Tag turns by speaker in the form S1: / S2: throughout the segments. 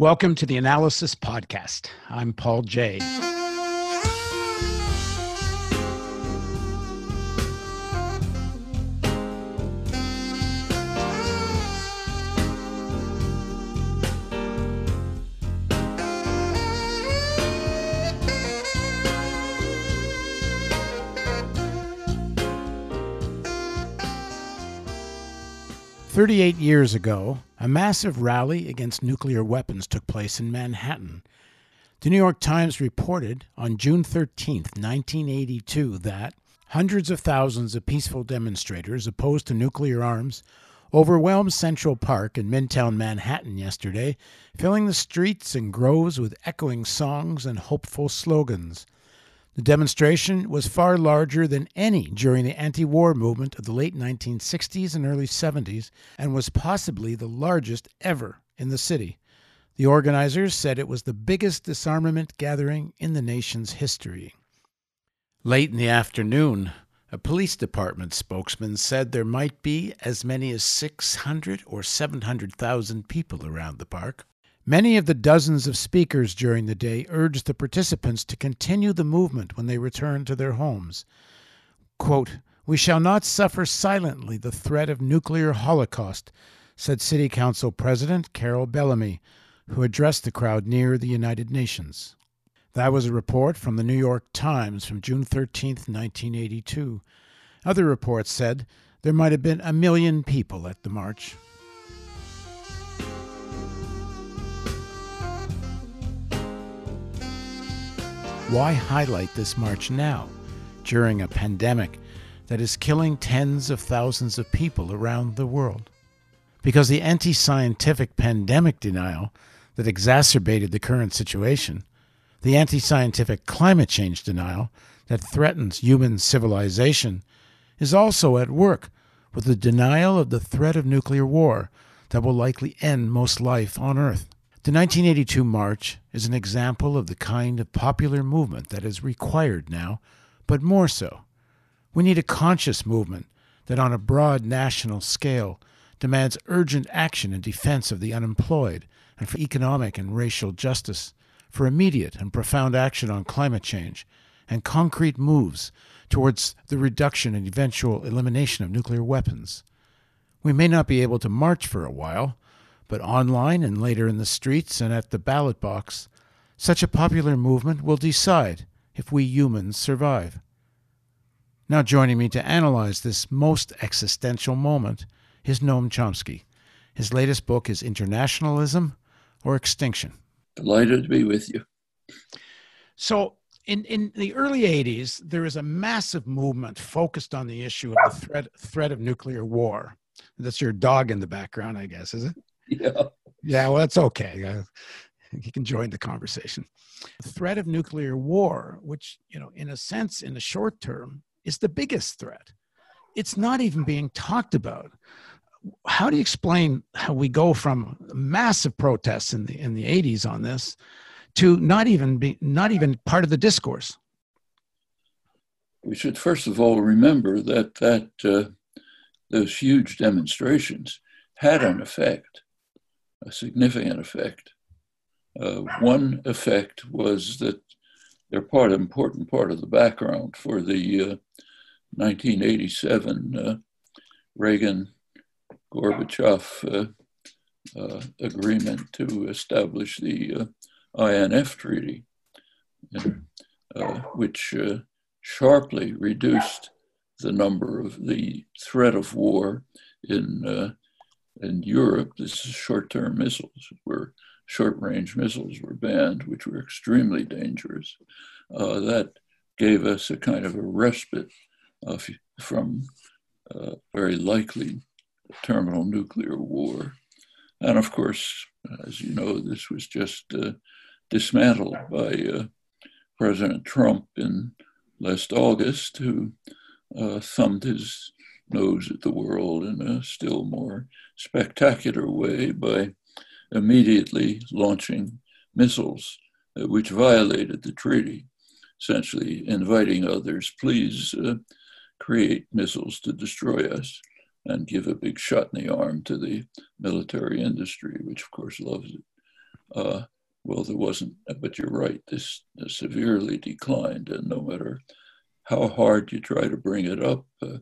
S1: Welcome to the Analysis Podcast. I'm Paul Jay. 38 years ago, a massive rally against nuclear weapons took place in Manhattan. The New York Times reported on June 13, 1982, that hundreds of thousands of peaceful demonstrators opposed to nuclear arms overwhelmed Central Park in Midtown Manhattan yesterday, filling the streets and groves with echoing songs and hopeful slogans. The demonstration was far larger than any during the anti war movement of the late 1960s and early 70s and was possibly the largest ever in the city. The organizers said it was the biggest disarmament gathering in the nation's history. Late in the afternoon, a police department spokesman said there might be as many as 600 or 700,000 people around the park. Many of the dozens of speakers during the day urged the participants to continue the movement when they returned to their homes. Quote, we shall not suffer silently the threat of nuclear holocaust, said City Council President Carol Bellamy, who addressed the crowd near the United Nations. That was a report from the New York Times from June 13, 1982. Other reports said there might have been a million people at the march. Why highlight this march now, during a pandemic that is killing tens of thousands of people around the world? Because the anti scientific pandemic denial that exacerbated the current situation, the anti scientific climate change denial that threatens human civilization, is also at work with the denial of the threat of nuclear war that will likely end most life on Earth. The 1982 March is an example of the kind of popular movement that is required now, but more so. We need a conscious movement that, on a broad national scale, demands urgent action in defense of the unemployed and for economic and racial justice, for immediate and profound action on climate change, and concrete moves towards the reduction and eventual elimination of nuclear weapons. We may not be able to march for a while, but online and later in the streets and at the ballot box, such a popular movement will decide if we humans survive. Now, joining me to analyze this most existential moment is Noam Chomsky. His latest book is Internationalism or Extinction.
S2: Delighted to be with you.
S1: So, in, in the early 80s, there was a massive movement focused on the issue of the threat, threat of nuclear war. That's your dog in the background, I guess, is it?
S2: Yeah.
S1: Yeah, well, that's okay. Uh, he can join the conversation. The threat of nuclear war, which, you know, in a sense, in the short term, is the biggest threat. It's not even being talked about. How do you explain how we go from massive protests in the in the 80s on this to not even be not even part of the discourse?
S2: We should first of all remember that that uh, those huge demonstrations had an effect a significant effect. Uh, one effect was that they're part important part of the background for the uh, 1987 uh, Reagan Gorbachev uh, uh, agreement to establish the uh, INF Treaty, which sharply reduced the number of the threat of war in in Europe, this is short-term missiles, where short-range missiles were banned, which were extremely dangerous. Uh, that gave us a kind of a respite from uh, very likely terminal nuclear war. And of course, as you know, this was just uh, dismantled by uh, President Trump in last August, who uh, thumbed his nose at the world in a still more spectacular way by immediately launching missiles uh, which violated the treaty, essentially inviting others, please uh, create missiles to destroy us and give a big shot in the arm to the military industry, which of course loves it. Uh, well, there wasn't, but you're right, this severely declined. And no matter how hard you try to bring it up, uh,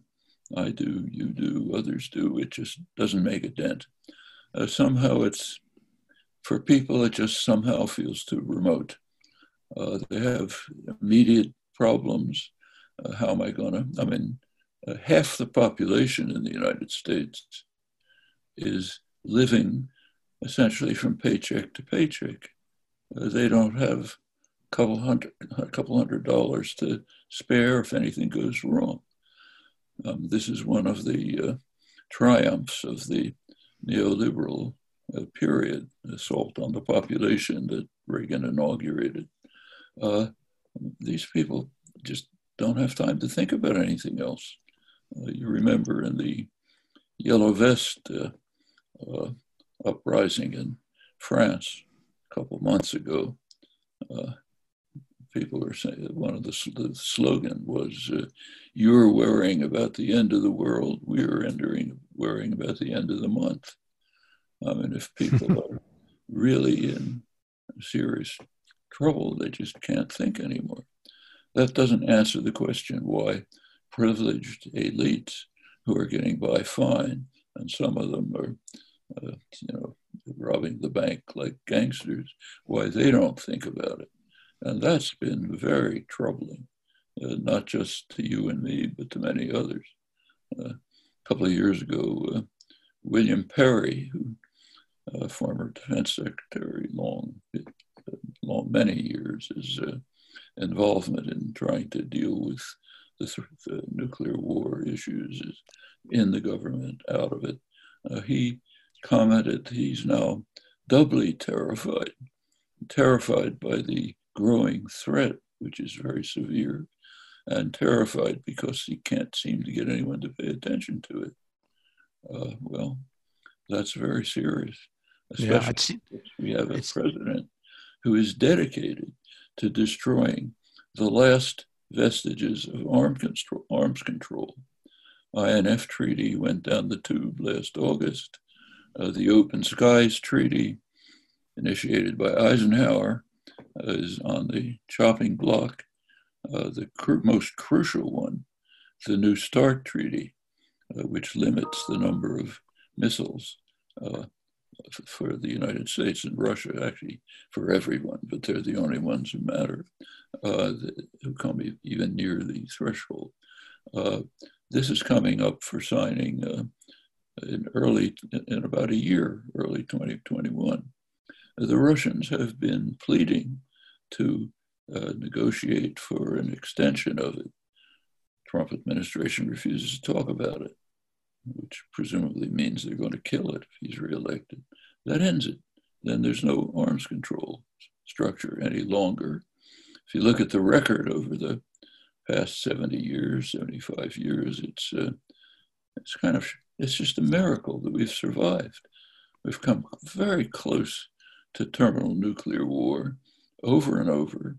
S2: I do, you do, others do, it just doesn't make a dent. Uh, somehow it's, for people, it just somehow feels too remote. Uh, they have immediate problems. Uh, how am I going to? I mean, uh, half the population in the United States is living essentially from paycheck to paycheck. Uh, they don't have a couple hundred, a couple hundred dollars to spare if anything goes wrong. Um, this is one of the uh, triumphs of the neoliberal uh, period, assault on the population that Reagan inaugurated. Uh, these people just don't have time to think about anything else. Uh, you remember in the Yellow Vest uh, uh, uprising in France a couple months ago, people are saying one of the, the slogan was, uh, "You're worrying about the end of the world. We're entering worrying about the end of the month." I mean, if people are really in serious trouble, they just can't think anymore. That doesn't answer the question why privileged elites who are getting by fine, and some of them are, uh, you know, robbing the bank like gangsters, why they don't think about it. And that's been very troubling, uh, not just to you and me, but to many others. Uh, a couple of years ago, uh, William Perry, who uh, former defense secretary, long, long many years, his uh, involvement in trying to deal with the, the, nuclear war issues is in the government, out of it. Uh, he commented he's now doubly terrified, terrified by the growing threat, which is very severe, and terrified because he can't seem to get anyone to pay attention to it. Uh, well, that's very serious, especially yeah, we have a president who is dedicated to destroying the last vestiges of arms control. Arms control. INF treaty went down the tube last August. Uh, the Open Skies Treaty, initiated by Eisenhower, is on the chopping block. Uh, the cr- most crucial one, the New START Treaty, uh, which limits the number of missiles uh, for the United States and Russia, actually for everyone, but they're the only ones who matter, uh, who come even near the threshold. Uh, this is coming up for signing uh, in early, in about a year, early 2021. The Russians have been pleading to uh, negotiate for an extension of it. Trump administration refuses to talk about it which presumably means they're going to kill it if he's reelected. That ends it. Then there's no arms control structure any longer. If you look at the record over the past 70 years, 75 years, it's uh, it's kind of it's just a miracle that we've survived. We've come very close to terminal nuclear war over and over.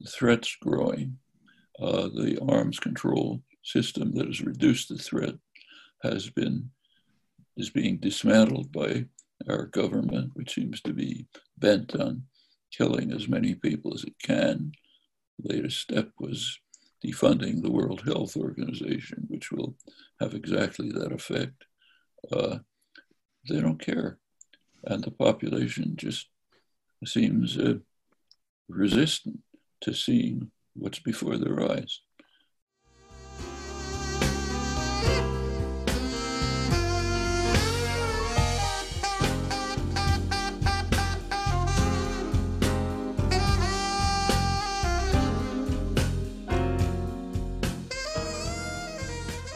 S2: The threat's growing. Uh, the arms control system that has reduced the threat has been is being dismantled by our government, which seems to be bent on killing as many people as it can. The latest step was defunding the World Health Organization, which will have exactly that effect. Uh, they don't care. And the population just seems uh, resistant to seeing what's before their eyes.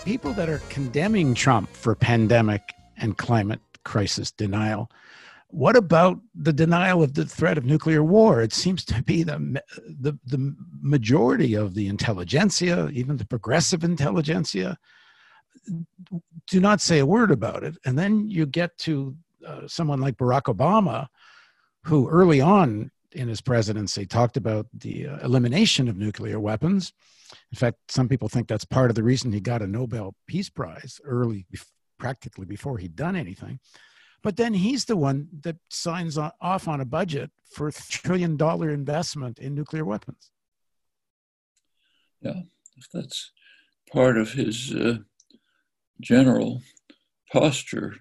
S1: people that are condemning Trump for pandemic and climate crisis denial. What about the denial of the threat of nuclear war? It seems to be the, the, the majority of the intelligentsia, even the progressive intelligentsia, do not say a word about it. And then you get to uh, someone like Barack Obama, who early on in his presidency talked about the uh, elimination of nuclear weapons in fact, some people think that's part of the reason he got a Nobel Peace Prize early, practically before he'd done anything. But then he's the one that signs off on a budget for a trillion dollar investment in nuclear weapons.
S2: Yeah, if that's part of his uh, general posture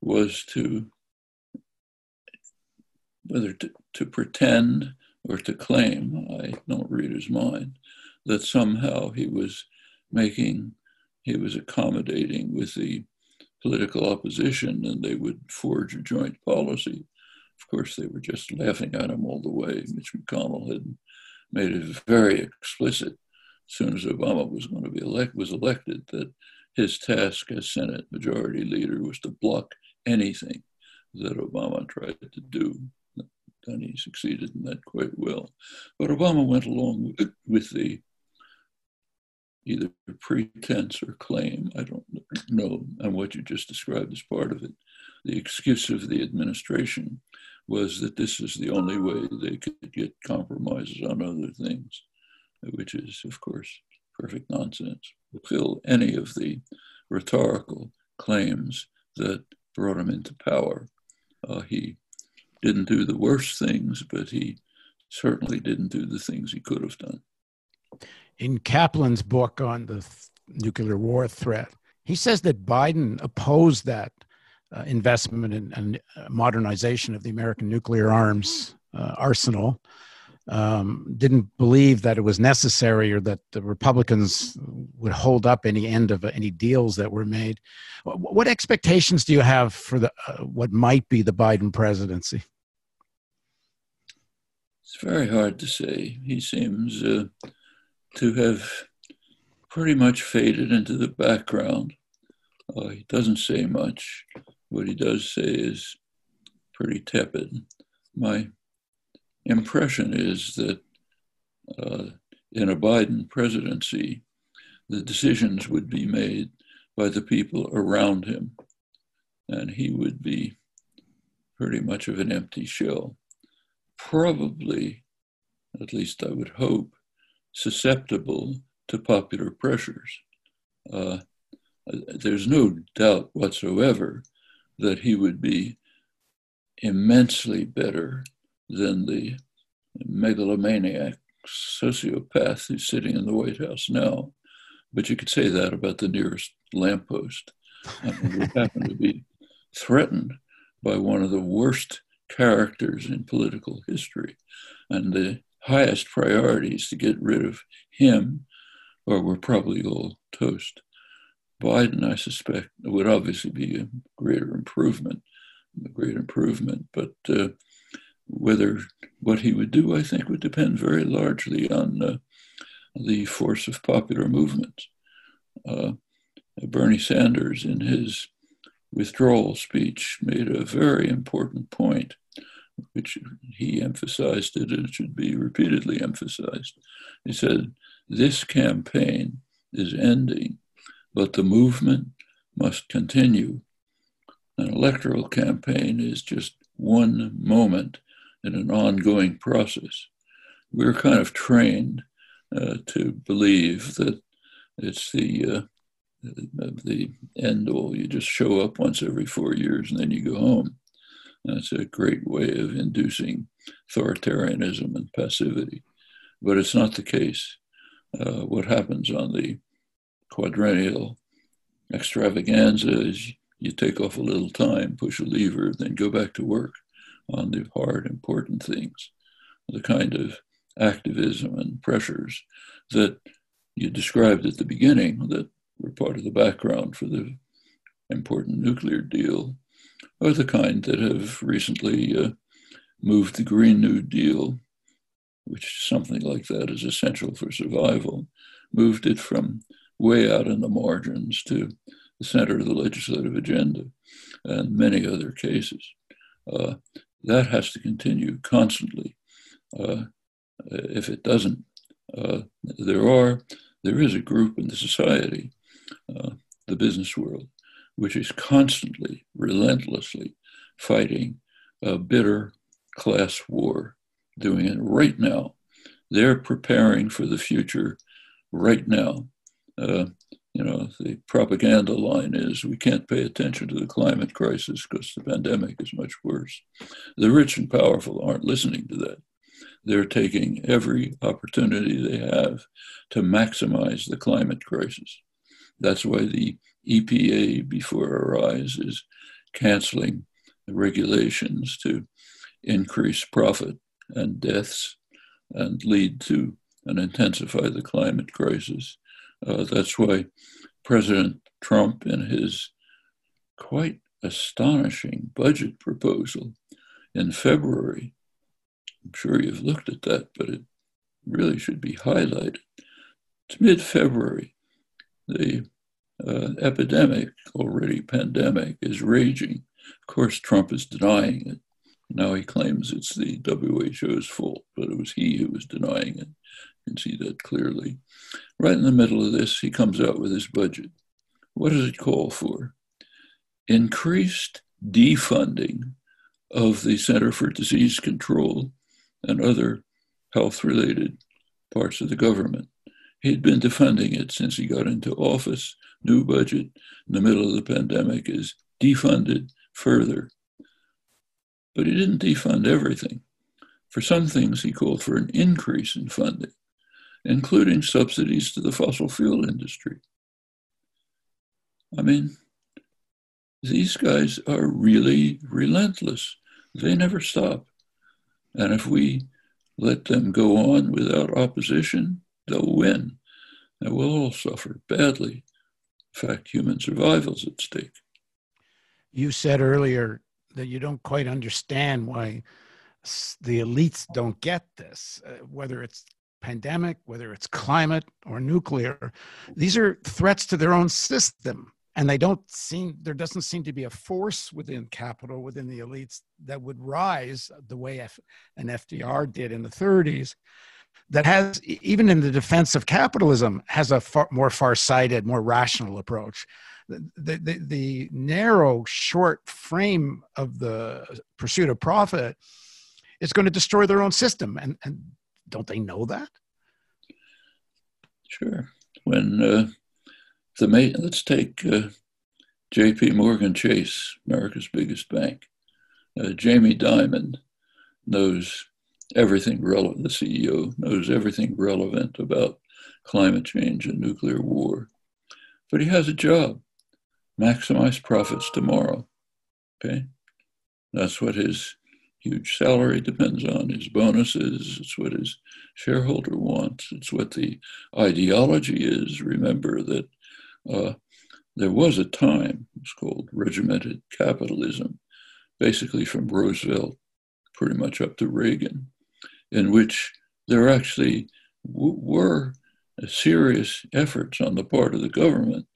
S2: was to whether to, to pretend or to claim, I don't read his mind, that somehow he was making, he was accommodating with the political opposition and they would forge a joint policy. Of course, they were just laughing at him all the way. Mitch McConnell had made it very explicit as soon as Obama was going to be elect was elected that his task as Senate Majority Leader was to block anything that Obama tried to do. And he succeeded in that quite well. But Obama went along with, with the either pretense or claim, I don't know, and what you just described as part of it. The excuse of the administration was that this is the only way they could get compromises on other things, which is, of course, perfect nonsense. Fulfill any of the rhetorical claims that brought him into power. Uh, he didn't do the worst things, but he certainly didn't do the things he could have done.
S1: In Kaplan's book on the th- nuclear war threat, he says that Biden opposed that uh, investment in, in uh, modernization of the American nuclear arms uh, arsenal um, didn't believe that it was necessary or that the Republicans would hold up any end of any deals that were made. What expectations do you have for the uh, what might be the Biden presidency?
S2: It's very hard to say. He seems uh, to have pretty much faded into the background. Uh, he doesn't say much. What he does say is pretty tepid. My impression is that uh, in a Biden presidency, the decisions would be made by the people around him, and he would be pretty much of an empty shell. Probably, at least I would hope, susceptible to popular pressures. Uh, there's no doubt whatsoever that he would be immensely better than the megalomaniac sociopath who's sitting in the White House now. But you could say that about the nearest lamppost. And we happen to be threatened by one of the worst characters in political history. And the highest priorities to get rid of him, or we're probably all toast. Biden, I suspect, would obviously be a greater improvement, a great improvement, but uh, whether what he would do, I think, would depend very largely on uh, the force of popular movement. Uh, Bernie Sanders, in his withdrawal speech, made a very important point, which he emphasized it and it should be repeatedly emphasized. He said, This campaign is ending, but the movement must continue. An electoral campaign is just one moment in an ongoing process. We're kind of trained uh, to believe that it's the uh, the end all. You just show up once every four years and then you go home. That's a great way of inducing authoritarianism and passivity. But it's not the case. Uh, what happens on the quadrennial extravaganza is you take off a little time, push a lever, then go back to work on the hard, important things, the kind of activism and pressures that you described at the beginning that were part of the background for the important nuclear deal are the kind that have recently uh, moved the Green New Deal, which something like that is essential for survival, moved it from way out in the margins to the center of the legislative agenda, and many other cases. Uh, that has to continue constantly. Uh, if it doesn't, uh, there are there is a group in the society, uh, the business world, which is constantly, relentlessly fighting a bitter class war, doing it right now. They're preparing for the future right now. Uh, you know, the propaganda line is we can't pay attention to the climate crisis because the pandemic is much worse. The rich and powerful aren't listening to that. They're taking every opportunity they have to maximize the climate crisis. That's why the EPA, before our eyes, is canceling regulations to increase profit and deaths and lead to and intensify the climate crisis. Uh, that's why President Trump, in his quite astonishing budget proposal in February, I'm sure you've looked at that, but it really should be highlighted. It's mid February. The uh, epidemic, already pandemic, is raging. Of course, Trump is denying it. Now he claims it's the WHO's fault, but it was he who was denying it. You can see that clearly. Right in the middle of this, he comes out with his budget. What does it call for? Increased defunding of the Center for Disease Control and other health related parts of the government. He'd been defunding it since he got into office. New budget in the middle of the pandemic is defunded further. But he didn't defund everything. For some things, he called for an increase in funding, including subsidies to the fossil fuel industry. I mean, these guys are really relentless. They never stop. And if we let them go on without opposition, they'll win. And we'll all suffer badly. Fact, human survival's at stake.
S1: You said earlier that you don't quite understand why the elites don't get this, uh, whether it's pandemic, whether it's climate or nuclear. These are threats to their own system and they don't seem there doesn't seem to be a force within capital within the elites that would rise the way F, an FDR did in the 30s that has even in the defense of capitalism has a far, more far-sighted more rational approach the, the, the narrow short frame of the pursuit of profit is going to destroy their own system and, and don't they know that
S2: sure when uh the let's take uh, J.P. Morgan Chase, America's biggest bank. Uh, Jamie Dimon knows everything relevant. The CEO knows everything relevant about climate change and nuclear war, but he has a job: maximize profits tomorrow. Okay, that's what his huge salary depends on. His bonuses. It's what his shareholder wants. It's what the ideology is. Remember that uh, there was a time, it's called regimented capitalism, basically from Roosevelt pretty much up to Reagan, in which there actually were serious efforts on the part of the government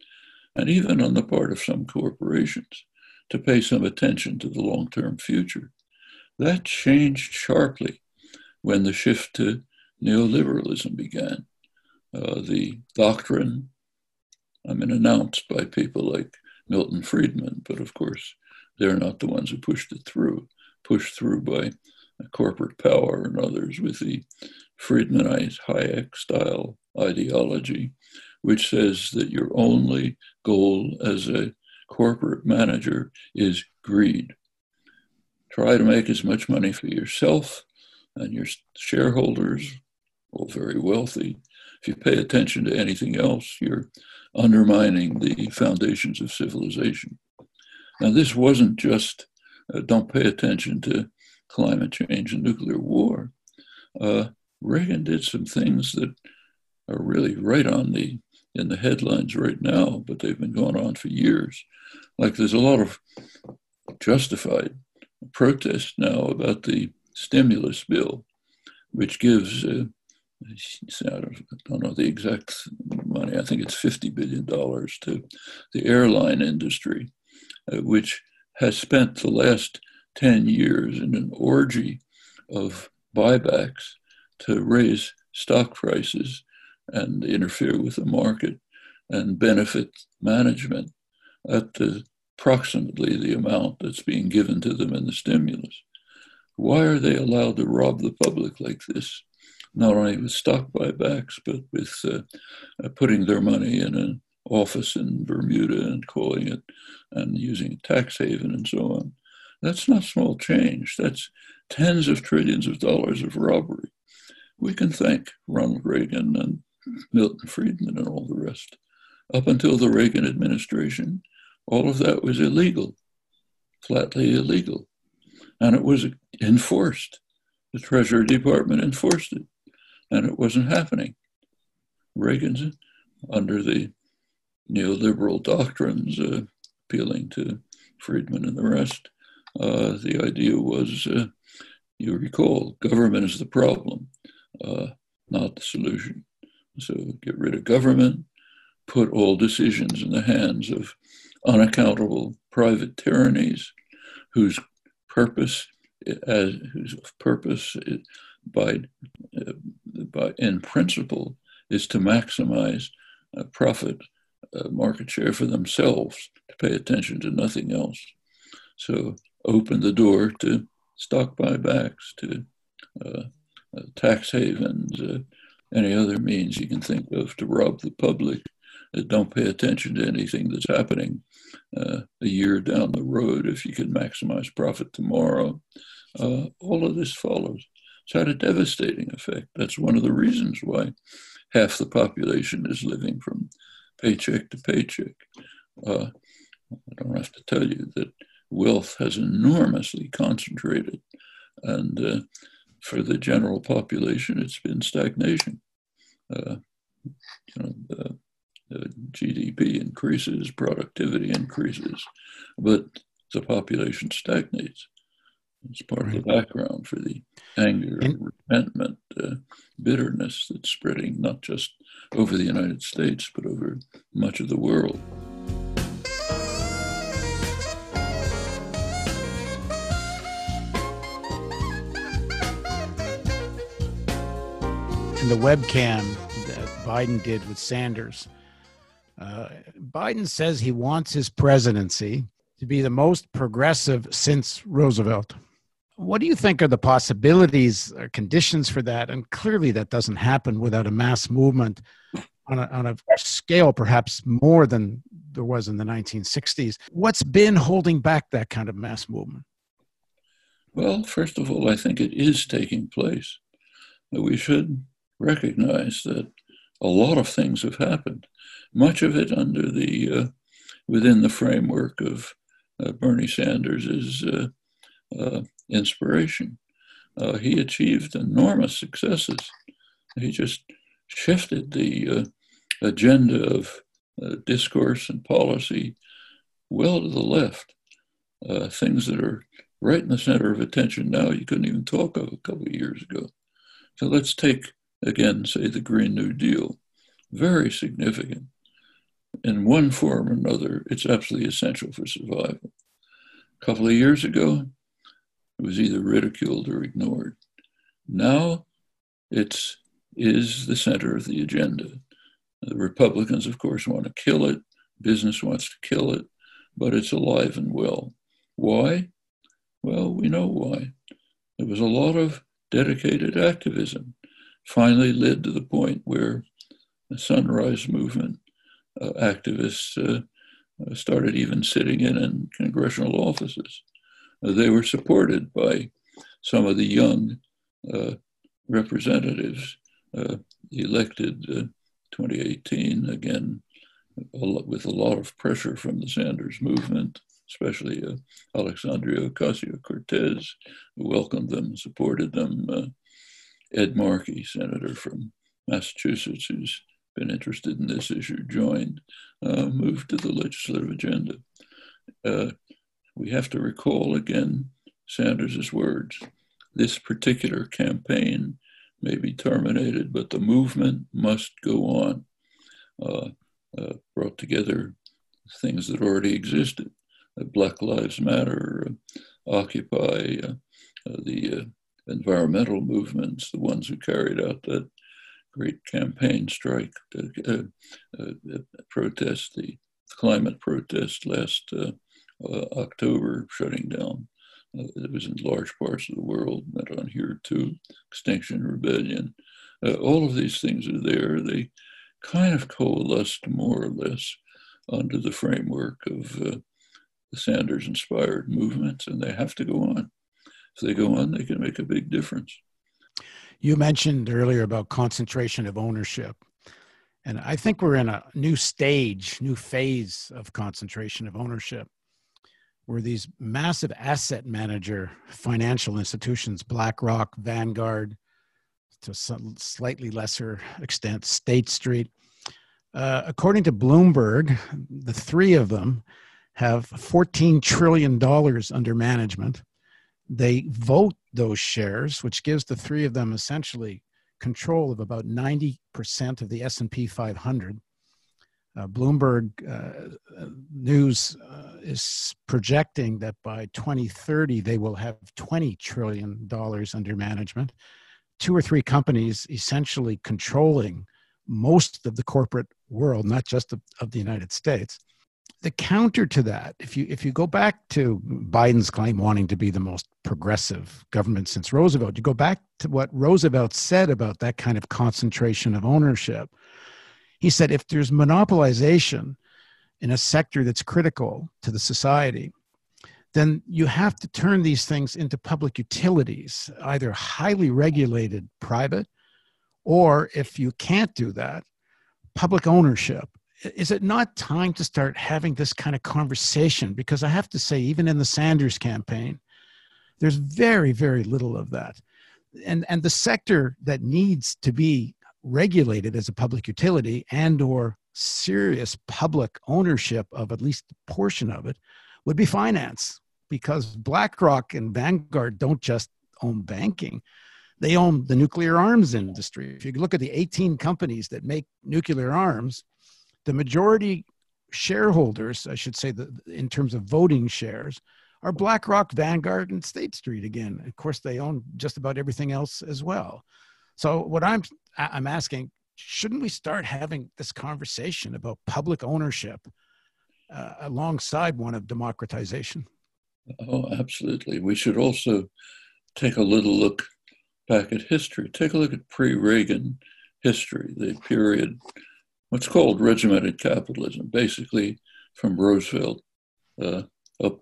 S2: and even on the part of some corporations to pay some attention to the long term future. That changed sharply when the shift to neoliberalism began. Uh, the doctrine I mean, announced by people like Milton Friedman, but of course, they're not the ones who pushed it through, pushed through by corporate power and others with the Friedmanite Hayek style ideology, which says that your only goal as a corporate manager is greed. Try to make as much money for yourself and your shareholders, all very wealthy. If you pay attention to anything else, you're undermining the foundations of civilization. Now, this wasn't just uh, don't pay attention to climate change and nuclear war. Uh, Reagan did some things that are really right on the in the headlines right now, but they've been going on for years. Like there's a lot of justified protest now about the stimulus bill, which gives uh, I don't know the exact money. I think it's $50 billion to the airline industry, uh, which has spent the last 10 years in an orgy of buybacks to raise stock prices and interfere with the market and benefit management at the, approximately the amount that's being given to them in the stimulus. Why are they allowed to rob the public like this? not only with stock buybacks, but with uh, uh, putting their money in an office in Bermuda and calling it and using a tax haven and so on. That's not small change. That's tens of trillions of dollars of robbery. We can thank Ronald Reagan and Milton Friedman and all the rest. Up until the Reagan administration, all of that was illegal, flatly illegal. And it was enforced. The Treasury Department enforced it, and it wasn't happening. Reagan's under the neoliberal doctrines uh, appealing to Friedman and the rest. Uh, the idea was, uh, you recall, government is the problem, uh, not the solution. So get rid of government, put all decisions in the hands of unaccountable private tyrannies whose purpose as whose purpose by, uh, by in principle is to maximize uh, profit uh, market share for themselves to pay attention to nothing else so open the door to stock buybacks to uh, uh, tax havens uh, any other means you can think of to rob the public don't pay attention to anything that's happening uh, a year down the road if you can maximize profit tomorrow. Uh, all of this follows. It's had a devastating effect. That's one of the reasons why half the population is living from paycheck to paycheck. Uh, I don't have to tell you that wealth has enormously concentrated, and uh, for the general population, it's been stagnation. Uh, you know, uh, GDP increases, productivity increases, but the population stagnates. It's part right. of the background for the anger, and, resentment, uh, bitterness that's spreading not just over the United States, but over much of the world.
S1: In the webcam that Biden did with Sanders, uh, Biden says he wants his presidency to be the most progressive since Roosevelt. What do you think are the possibilities or conditions for that? And clearly, that doesn't happen without a mass movement on a, on a scale perhaps more than there was in the 1960s. What's been holding back that kind of mass movement?
S2: Well, first of all, I think it is taking place. We should recognize that a lot of things have happened much of it under the uh, within the framework of uh, Bernie Sanders' uh, uh, inspiration. Uh, he achieved enormous successes. He just shifted the agenda of discourse and policy well to the left. things that are right in the center of attention now you couldn't even talk of a couple of years ago. So let's take again, say the Green New Deal, very significant in one form or another, it's absolutely essential for survival. A couple of years ago, it was either ridiculed or ignored. Now, it's is the center of the agenda. The Republicans, of course, want to kill it. Business wants to kill it, but it's alive and well. Why? Well, we know why. There was a lot of dedicated activism. Finally, led to the point where the Sunrise Movement uh, activists uh, uh, started even sitting in, in congressional offices. they were supported by some of the young representatives elected 2018, again, with a lot of pressure from the Sanders movement, especially uh, Alexandria Ocasio Cortez, who welcomed them, supported them. Ed Markey, senator from Massachusetts, who's been interested in this issue joined, uh, moved to the legislative agenda. Uh, we have to recall again Sanders' words. This particular campaign may be terminated, but the movement must go on. Uh, uh brought together things that already existed Black Lives Matter, uh, Occupy, uh, the environmental movements, the ones who carried out that great campaign strike, uh, uh, protest, the climate protest last uh, uh, October, shutting down. Uh, it was in large parts of the world, not on here too. Extinction Rebellion. all of these things are there. They kind of coalesced more or less under the framework of the Sanders inspired movement, and they have to go on. If they go on, they can make a big difference.
S1: You mentioned earlier about concentration of ownership. And I think we're in a new stage, new phase of concentration of ownership, where these massive asset manager financial institutions, BlackRock, Vanguard, to some slightly lesser extent, State Street, uh, according to Bloomberg, the three of them have $14 trillion under management. They vote those shares, which gives the three of them essentially control of about 90% of the S&P 500. Uh, Bloomberg uh, News uh, is projecting that by 2030 they will have 20 trillion dollars under management. Two or three companies essentially controlling most of the corporate world, not just of, of the United States. The counter to that, if you if you go back to Biden's claim wanting to be the most progressive government since Roosevelt, you go back to what Roosevelt said about that kind of concentration of ownership. He said if there's monopolization in a sector that's critical to the society, then you have to turn these things into public utilities, either highly regulated private, or if you can't do that, public ownership. Is it not time to start having this kind of conversation? Because I have to say, even in the Sanders campaign, there's very, very little of that. And, and the sector that needs to be regulated as a public utility and or serious public ownership of at least a portion of it would be finance because BlackRock and Vanguard don't just own banking they own the nuclear arms industry. If you look at the 18 companies that make nuclear arms, the majority shareholders, I should say, the, in terms of voting shares, are BlackRock, Vanguard, and State Street again. Of course, they own just about everything else as well. So, what I'm I'm asking, shouldn't we start having this conversation about public ownership uh, alongside one of democratization?
S2: Oh, absolutely. We should also take a little look back at history. Take a look at pre Reagan history, the period, what's called regimented capitalism, basically from Roosevelt uh, up,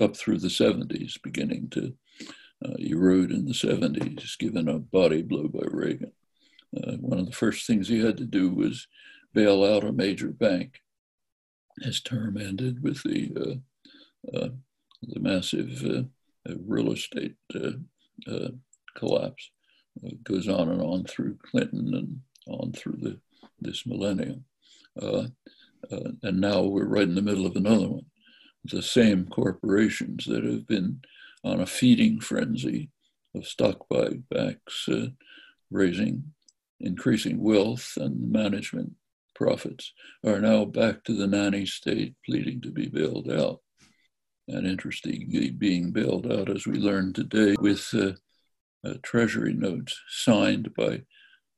S2: up through the 70s, beginning to uh, erode in the 70s, given a body blow by Reagan. Uh, one of the first things he had to do was bail out a major bank. His term ended with the, uh, uh, the massive uh, real estate collapse. It goes on and on through Clinton and on through the, this millennium. Uh, uh, and now we're right in the middle of another one. The same corporations that have been on a feeding frenzy of stock buybacks, uh, raising increasing wealth and management profits, are now back to the nanny state, pleading to be bailed out. And interestingly, being bailed out, as we learned today, with uh, uh, Treasury notes signed by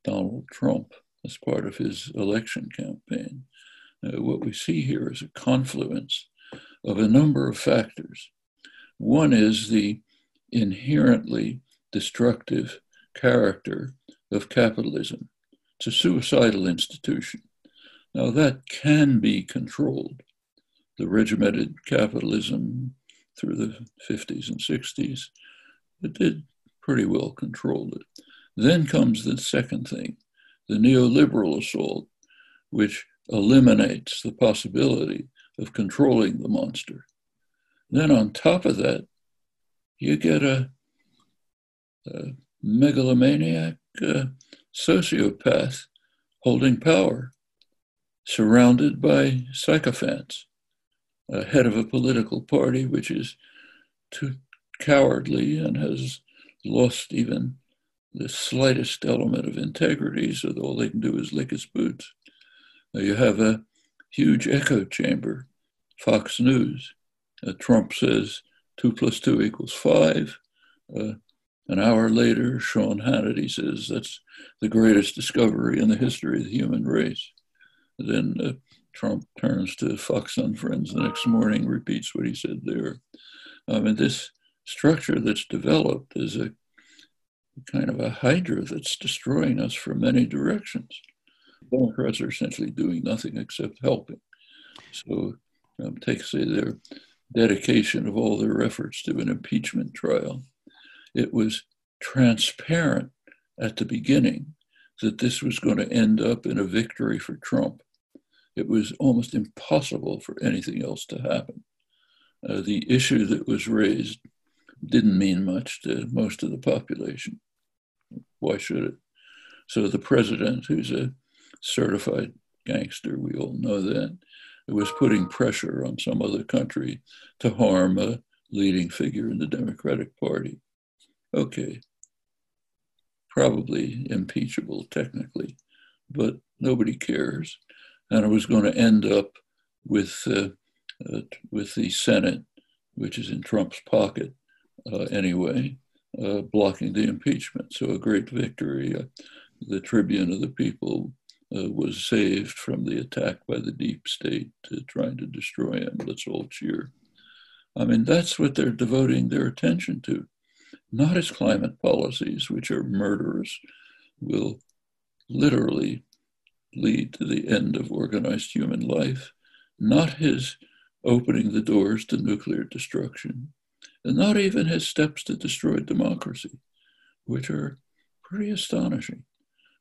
S2: Donald Trump as part of his election campaign. Uh, what we see here is a confluence of a number of factors. One is the inherently destructive character of capitalism. It's a suicidal institution. Now, that can be controlled. The regimented capitalism through the 50s and 60s, it did pretty well control it. Then comes the second thing, the neoliberal assault, which eliminates the possibility of controlling the monster. Then on top of that, you get a, a megalomaniac uh, sociopath holding power, surrounded by sycophants, a head of a political party which is too cowardly and has lost even the slightest element of integrity, so that all they can do is lick his boots. Now you have a huge echo chamber, Fox News. Uh, Trump says two plus two equals five. Uh, an hour later, Sean Hannity says that's the greatest discovery in the history of the human race. Then uh, Trump turns to Fox and Friends the next morning, repeats what he said there. I mean, this structure that's developed is a kind of a hydra that's destroying us from many directions. Democrats are essentially doing nothing except helping. So um, take say their dedication of all their efforts to an impeachment trial. It was transparent at the beginning that this was going to end up in a victory for Trump. It was almost impossible for anything else to happen. Uh, the issue that was raised didn't mean much to most of the population. Why should it? So the president, who's a certified gangster, we all know that, was putting pressure on some other country to harm a leading figure in the Democratic Party. Okay, probably impeachable technically, but nobody cares. And it was going to end up with, uh, uh, with the Senate, which is in Trump's pocket anyway, uh, blocking the impeachment. So a great victory. Uh, the Tribune of the People uh, was saved from the attack by the deep state trying to destroy him. Let's all cheer. I mean, that's what they're devoting their attention to, not his climate policies, which are murderous, will literally lead to the end of organized human life, not his opening the doors to nuclear destruction, and not even his steps to destroy democracy, which are pretty astonishing.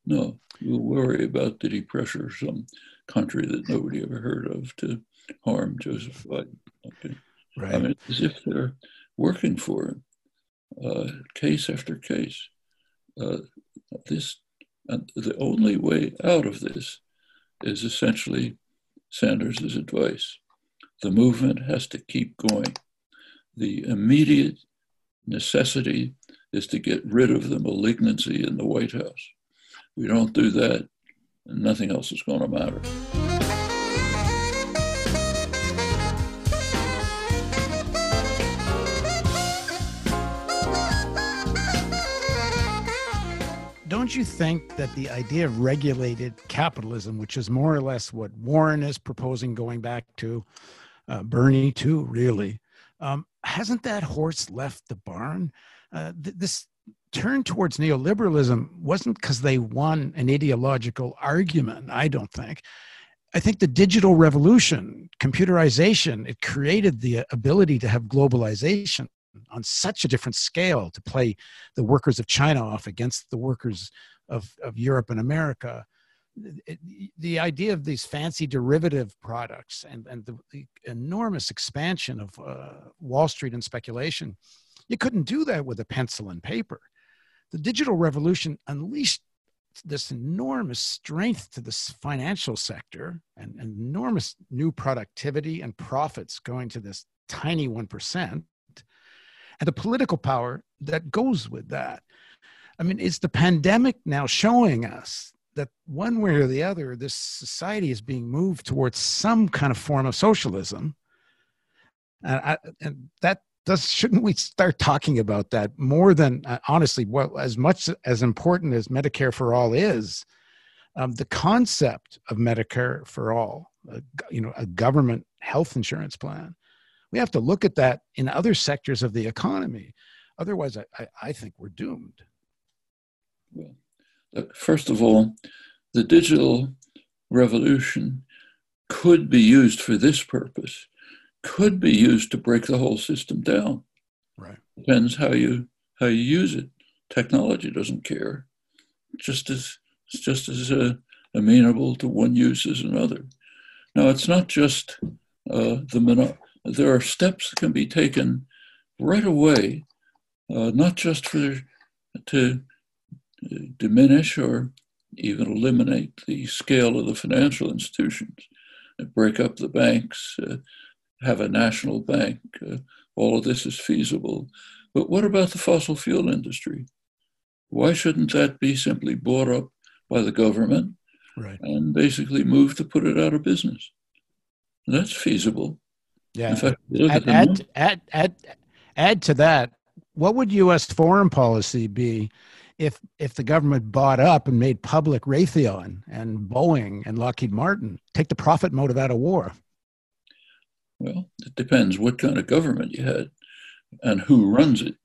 S2: No, we'll worry about did he pressure some country that nobody ever heard of to harm Joseph Biden. Okay. Right. I mean, as if they're working for him, uh, case after case. Uh, this, and the only way out of this is essentially Sanders' advice. The movement has to keep going. The immediate necessity is to get rid of the malignancy in the White House we don't do that, and nothing else is going to matter.
S1: Don't you think that the idea of regulated capitalism, which is more or less what Warren is proposing going back to uh, Bernie, too, really, um, hasn't that horse left the barn? Uh, th- this turn towards neoliberalism wasn't because they won an ideological argument, I don't think. I think the digital revolution, computerization, it created the ability to have globalization on such a different scale to play the workers of China off against the workers of, of Europe and America. The idea of these fancy derivative products and, and the, the enormous expansion of uh, Wall Street and speculation, you couldn't do that with a pencil and paper the digital revolution unleashed this enormous strength to this financial sector and, and enormous new productivity and profits going to this tiny 1% and the political power that goes with that. I mean, is the pandemic now showing us that one way or the other, this society is being moved towards some kind of form of socialism? And, I, and that does shouldn't we start talking about that more than uh, honestly well as much as important as medicare for all is um, the concept of medicare for all uh, you know a government health insurance plan? We have to look at that in other sectors of the economy. Otherwise i, I, I think we're doomed.
S2: Well, first of all the digital revolution could be used for this purpose could be used to break the whole system down.
S1: Right.
S2: Depends how you how you use it. Technology doesn't care. Just as it's just as uh, amenable to one use as another. Now it's not just uh, the mono- there are steps that can be taken right away, uh, not just for to diminish or even eliminate the scale of the financial institutions, break up the banks, uh, have a national bank. Uh, all of this is feasible. But what about the fossil fuel industry? Why shouldn't that be simply bought up by the government
S1: right.
S2: and basically moved to put it out of business? That's feasible.
S1: Yeah. In fact, add, add, add, add, add to that, what would U.S. foreign policy be if if the government bought up and made public Raytheon and Boeing and Lockheed Martin, take the profit motive out of war?
S2: Well, it depends what kind of government you had and who runs it.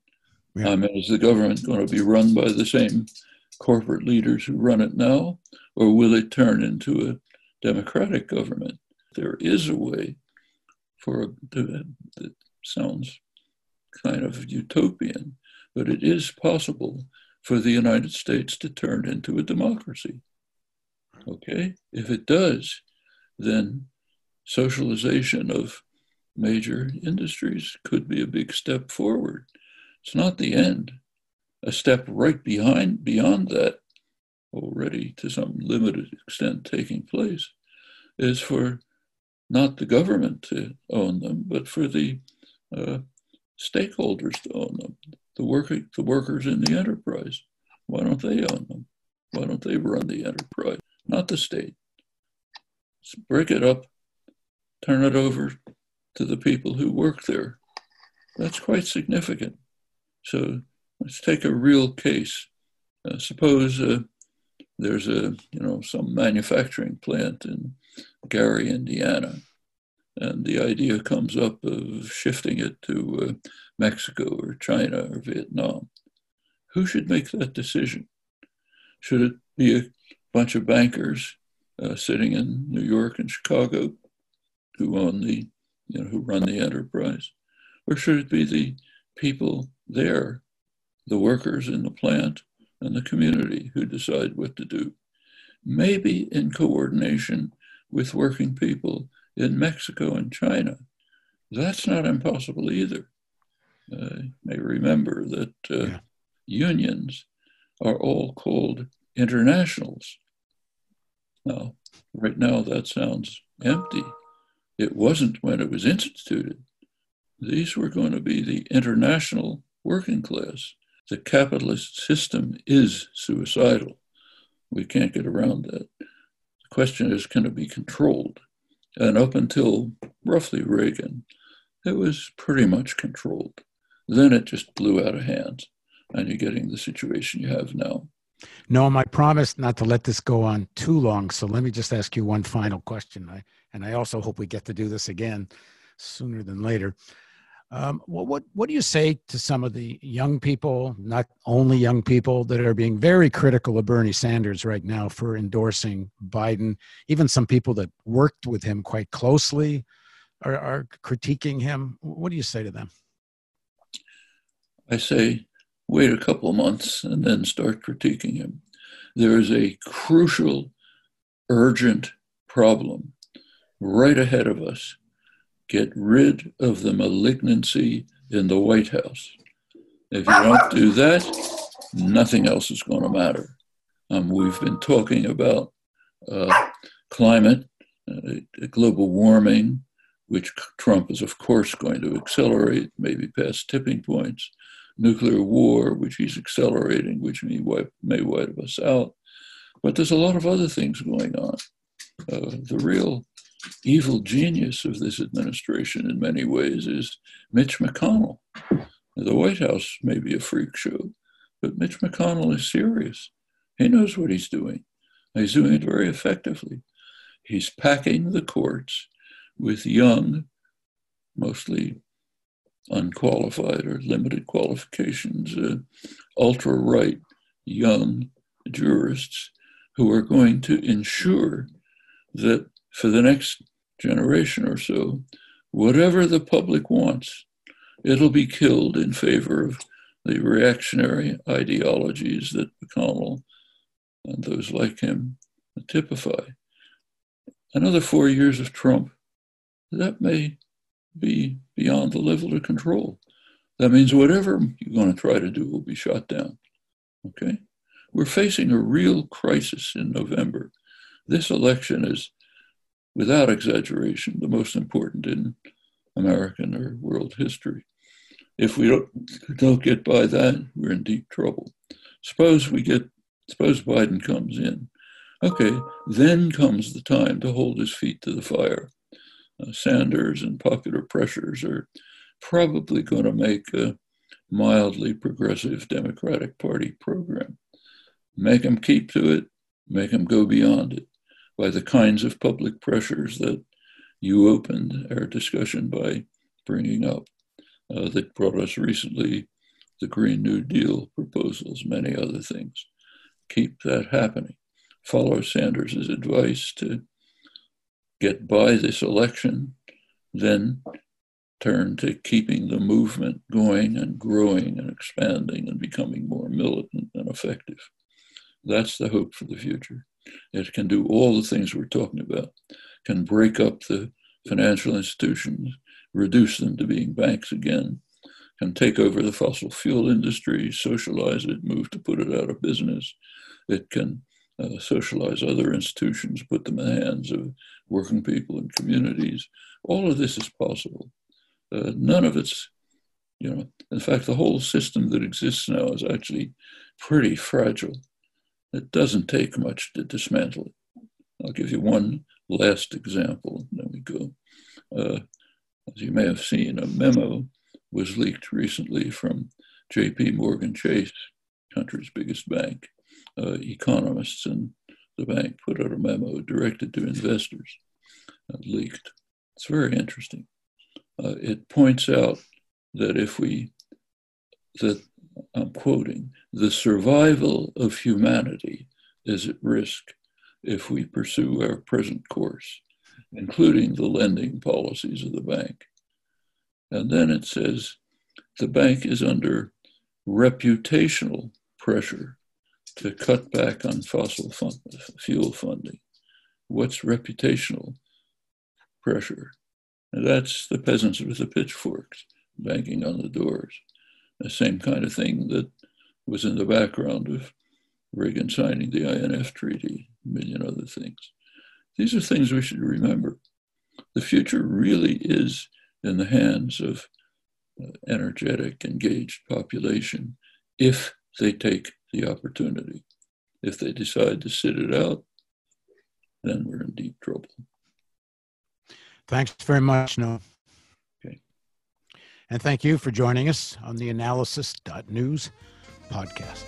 S2: Yeah. I mean, is the government going to be run by the same corporate leaders who run it now, or will it turn into a democratic government? There is a way for a, that sounds kind of utopian, but it is possible for the United States to turn into a democracy. Okay? If it does, then socialization of major industries could be a big step forward. It's not the end. A step right behind beyond that, already to some limited extent taking place, is for not the government to own them, but for the uh, stakeholders to own them, the working the workers in the enterprise. Why don't they own them? Why don't they run the enterprise? Not the state. Let's break it up, turn it over to the people who work there. That's quite significant. So let's take a real case. Uh, suppose uh, there's a you know some manufacturing plant in Gary, Indiana, and the idea comes up of shifting it to uh, Mexico or China or Vietnam. Who should make that decision? Should it be a bunch of bankers uh, sitting in New York and Chicago who own the you know, who run the enterprise? Or should it be the people there, the workers in the plant and the community who decide what to do? Maybe in coordination with working people in Mexico and China. That's not impossible either. Uh, may remember that uh, yeah. unions are all called internationals. Now, right now, that sounds empty. It wasn't when it was instituted. These were going to be the international working class. The capitalist system is suicidal. We can't get around that. The question is, can it be controlled? And up until roughly Reagan, it was pretty much controlled. Then it just blew out of hand, and you're getting the situation you have now.
S1: Noam, I promised not to let this go on too long, so let me just ask you one final question. I, and I also hope we get to do this again sooner than later. Um, what, what, what do you say to some of the young people, not only young people, that are being very critical of Bernie Sanders right now for endorsing Biden? Even some people that worked with him quite closely are, are critiquing him. What do you say to them?
S2: I say, wait a couple of months and then start critiquing him. There is a crucial, urgent problem right ahead of us. Get rid of the malignancy in the White House. If you don't do that, nothing else is going to matter. Um, we've been talking about uh, climate, uh, global warming, which Trump is, of course, going to accelerate, maybe past tipping points, nuclear war, which he's accelerating, which may wipe, may wipe us out. But there's a lot of other things going on. Uh, the real evil genius of this administration in many ways is Mitch McConnell. The White House may be a freak show, but Mitch McConnell is serious. He knows what he's doing. He's doing it very effectively. He's packing the courts with young, mostly unqualified or limited qualifications, uh, ultra right young jurists who are going to ensure that for the next generation or so, whatever the public wants, it'll be killed in favor of the reactionary ideologies that McConnell and those like him typify. Another four years of Trump, that may be beyond the level of control. That means whatever you're going to try to do will be shot down. Okay? We're facing a real crisis in November. This election is without exaggeration, the most important in American or world history. If we don't, don't get by that, we're in deep trouble. Suppose we get, suppose Biden comes in. Okay, then comes the time to hold his feet to the fire. Uh, Sanders and popular pressures are probably going to make a mildly progressive Democratic Party program. Make them keep to it, make them go beyond it by the kinds of public pressures that you opened our discussion by bringing up uh, that brought us recently the Green New Deal proposals, many other things. Keep that happening. Follow Sanders' advice to get by this election, then turn to keeping the movement going and growing and expanding and becoming more militant and effective. That's the hope for the future. It can do all the things we're talking about, can break up the financial institutions, reduce them to being banks again, can take over the fossil fuel industry, socialize it, move to put it out of business. It can uh, socialize other institutions, put them in the hands of working people and communities. All of this is possible. Uh, none of it's, you know, in fact, the whole system that exists now is actually pretty fragile. It doesn't take much to dismantle it. I'll give you one last example, and then we go. Uh, as you may have seen, a memo was leaked recently from JP Morgan Chase, country's biggest bank. Uh, economists in the bank put out a memo directed to investors, uh, leaked. It's very interesting. Uh, it points out that if we, that I'm quoting, the survival of humanity is at risk if we pursue our present course, including the lending policies of the bank. And then it says the bank is under reputational pressure to cut back on fossil fuel funding. What's reputational pressure? And that's the peasants with the pitchforks banging on the doors. The same kind of thing that was in the background of Reagan signing the INF Treaty, a million other things. These are things we should remember. The future really is in the hands of uh, energetic, engaged population if they take the opportunity. If they decide to sit it out, then we're in deep trouble.
S1: Thanks very much, Noam.
S2: Okay.
S1: And thank you for joining us on the Analysis.News podcast.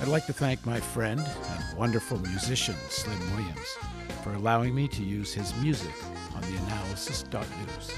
S1: I'd like to thank my friend and wonderful musician, Slim Williams, for allowing me to use his music on the Analysis.News.